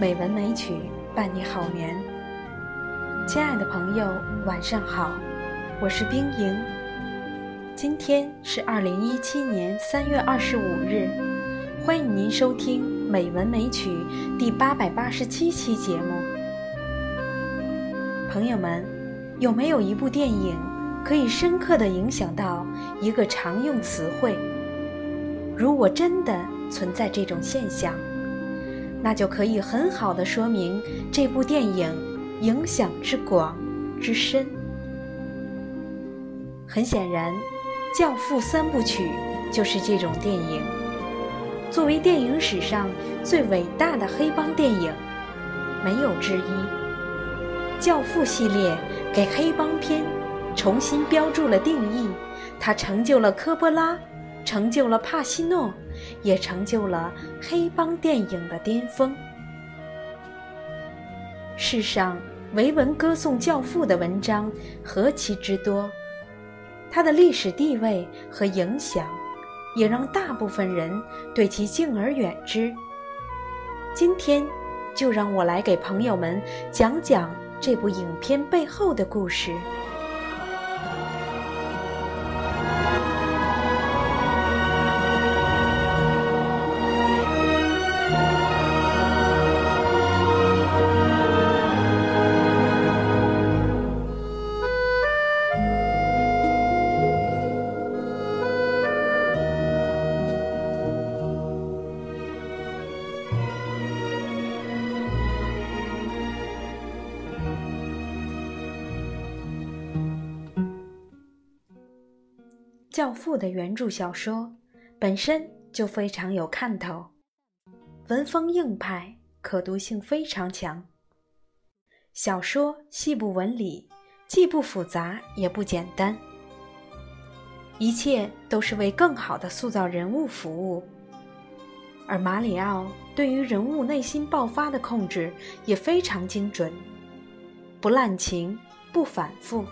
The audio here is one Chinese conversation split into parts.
美文美曲伴你好眠。亲爱的朋友，晚上好，我是冰莹。今天是二零一七年三月二十五日，欢迎您收听《美文美曲》第八百八十七期节目。朋友们，有没有一部电影可以深刻的影响到一个常用词汇？如果真的存在这种现象，那就可以很好的说明这部电影影响之广之深。很显然，《教父》三部曲就是这种电影。作为电影史上最伟大的黑帮电影，没有之一，《教父》系列给黑帮片重新标注了定义，它成就了科波拉。成就了帕西诺，也成就了黑帮电影的巅峰。世上维文歌颂教父的文章何其之多，他的历史地位和影响，也让大部分人对其敬而远之。今天，就让我来给朋友们讲讲这部影片背后的故事。《教父》的原著小说本身就非常有看头，文风硬派，可读性非常强。小说细部纹理，既不复杂也不简单，一切都是为更好的塑造人物服务。而马里奥对于人物内心爆发的控制也非常精准，不滥情，不反复，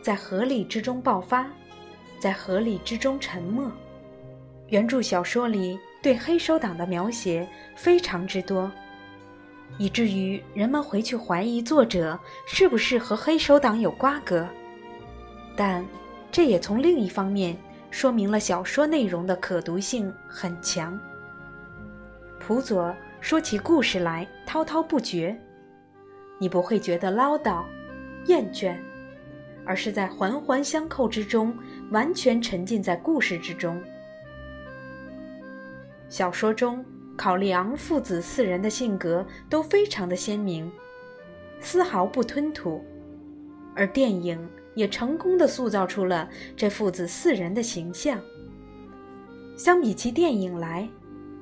在合理之中爆发。在合理之中沉默。原著小说里对黑手党的描写非常之多，以至于人们回去怀疑作者是不是和黑手党有瓜葛。但这也从另一方面说明了小说内容的可读性很强。普佐说起故事来滔滔不绝，你不会觉得唠叨、厌倦。而是在环环相扣之中，完全沉浸在故事之中。小说中，考利昂父子四人的性格都非常的鲜明，丝毫不吞吐，而电影也成功的塑造出了这父子四人的形象。相比起电影来，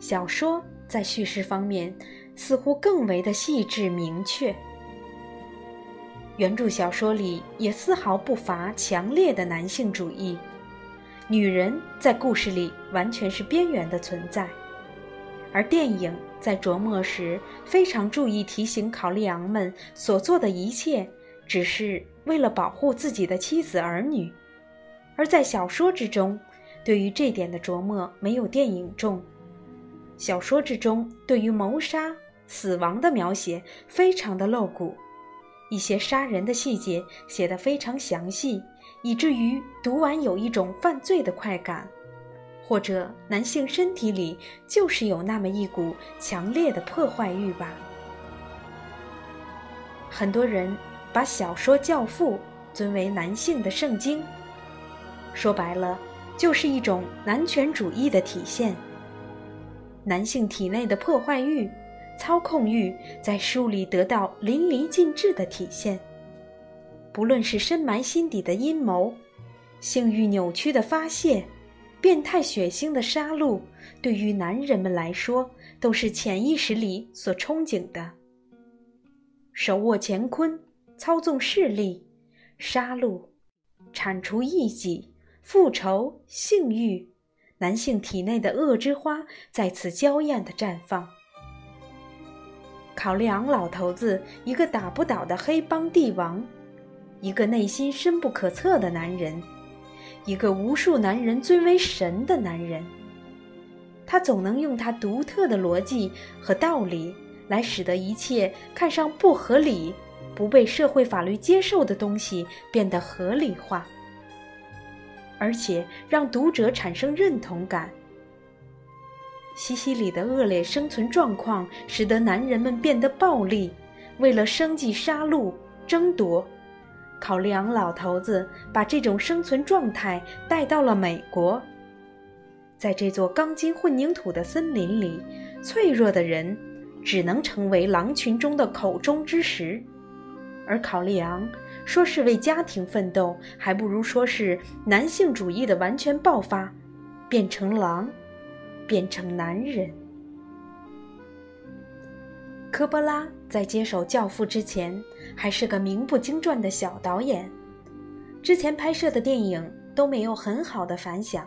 小说在叙事方面似乎更为的细致明确。原著小说里也丝毫不乏强烈的男性主义，女人在故事里完全是边缘的存在，而电影在琢磨时非常注意提醒考利昂们所做的一切只是为了保护自己的妻子儿女，而在小说之中，对于这点的琢磨没有电影重，小说之中对于谋杀死亡的描写非常的露骨。一些杀人的细节写得非常详细，以至于读完有一种犯罪的快感，或者男性身体里就是有那么一股强烈的破坏欲吧。很多人把小说《教父》尊为男性的圣经，说白了就是一种男权主义的体现。男性体内的破坏欲。操控欲在书里得到淋漓尽致的体现，不论是深埋心底的阴谋、性欲扭曲的发泄、变态血腥的杀戮，对于男人们来说都是潜意识里所憧憬的。手握乾坤，操纵势力，杀戮，铲除异己，复仇，性欲，男性体内的恶之花在此娇艳的绽放。考利昂老头子，一个打不倒的黑帮帝王，一个内心深不可测的男人，一个无数男人尊为神的男人。他总能用他独特的逻辑和道理来使得一切看上不合理、不被社会法律接受的东西变得合理化，而且让读者产生认同感。西西里的恶劣生存状况使得男人们变得暴力，为了生计杀戮、争夺。考利昂老头子把这种生存状态带到了美国。在这座钢筋混凝土的森林里，脆弱的人只能成为狼群中的口中之食。而考利昂说是为家庭奋斗，还不如说是男性主义的完全爆发，变成狼。变成男人。科波拉在接手《教父》之前，还是个名不经传的小导演，之前拍摄的电影都没有很好的反响。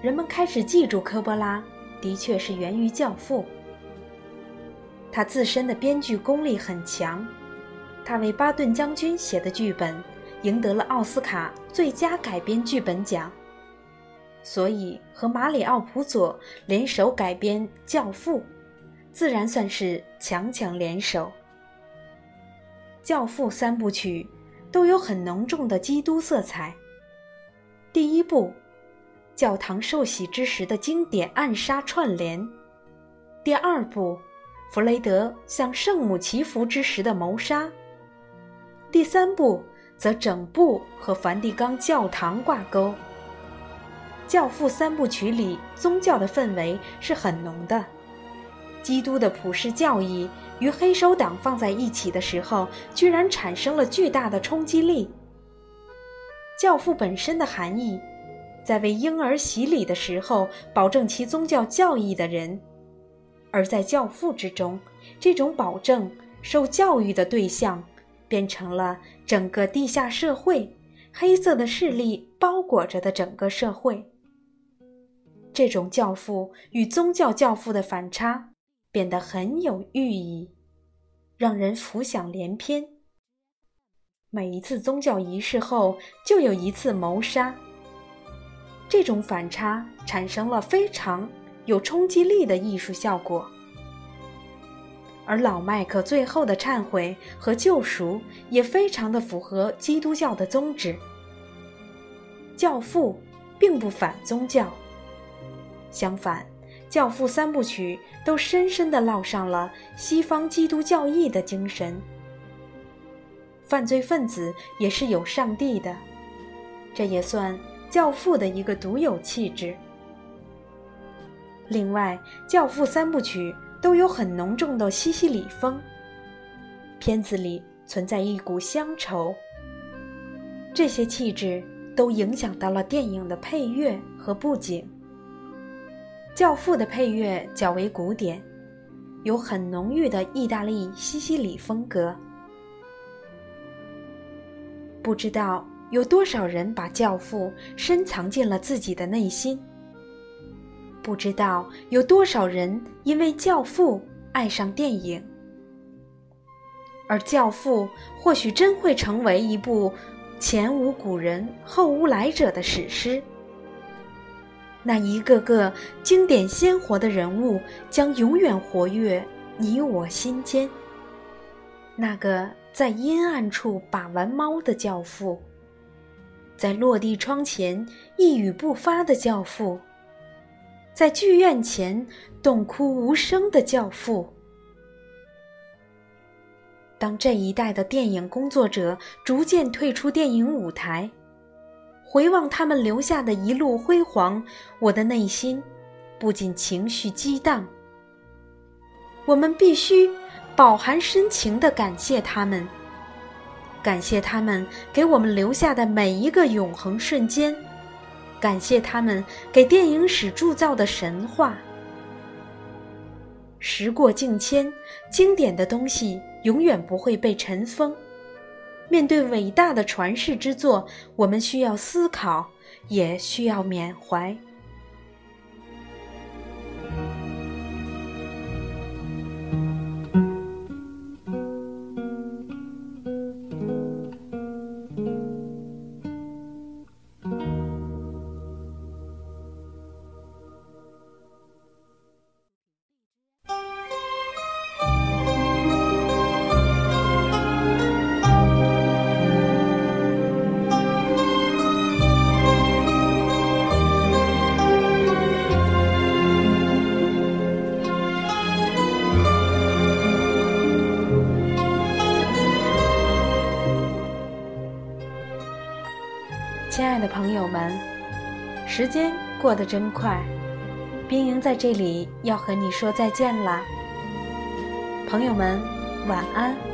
人们开始记住科波拉，的确是源于《教父》。他自身的编剧功力很强，他为巴顿将军写的剧本赢得了奥斯卡最佳改编剧本奖。所以和马里奥·普佐联手改编《教父》，自然算是强强联手。《教父》三部曲都有很浓重的基督色彩。第一部，教堂受洗之时的经典暗杀串联；第二部，弗雷德向圣母祈福之时的谋杀；第三部，则整部和梵蒂冈教堂挂钩。《教父》三部曲里，宗教的氛围是很浓的。基督的普世教义与黑手党放在一起的时候，居然产生了巨大的冲击力。教父本身的含义，在为婴儿洗礼的时候保证其宗教教义的人；而在教父之中，这种保证受教育的对象，变成了整个地下社会，黑色的势力包裹着的整个社会。这种教父与宗教教父的反差变得很有寓意，让人浮想联翩。每一次宗教仪式后，就有一次谋杀。这种反差产生了非常有冲击力的艺术效果。而老麦克最后的忏悔和救赎也非常的符合基督教的宗旨。教父并不反宗教。相反，《教父》三部曲都深深地烙上了西方基督教义的精神。犯罪分子也是有上帝的，这也算《教父》的一个独有气质。另外，《教父》三部曲都有很浓重的西西里风，片子里存在一股乡愁，这些气质都影响到了电影的配乐和布景。《教父》的配乐较为古典，有很浓郁的意大利西西里风格。不知道有多少人把《教父》深藏进了自己的内心。不知道有多少人因为《教父》爱上电影，而《教父》或许真会成为一部前无古人后无来者的史诗。那一个个经典鲜活的人物将永远活跃你我心间。那个在阴暗处把玩猫的教父，在落地窗前一语不发的教父，在剧院前动哭无声的教父。当这一代的电影工作者逐渐退出电影舞台。回望他们留下的一路辉煌，我的内心不仅情绪激荡。我们必须饱含深情地感谢他们，感谢他们给我们留下的每一个永恒瞬间，感谢他们给电影史铸造的神话。时过境迁，经典的东西永远不会被尘封。面对伟大的传世之作，我们需要思考，也需要缅怀。时间过得真快，冰莹在这里要和你说再见啦，朋友们，晚安。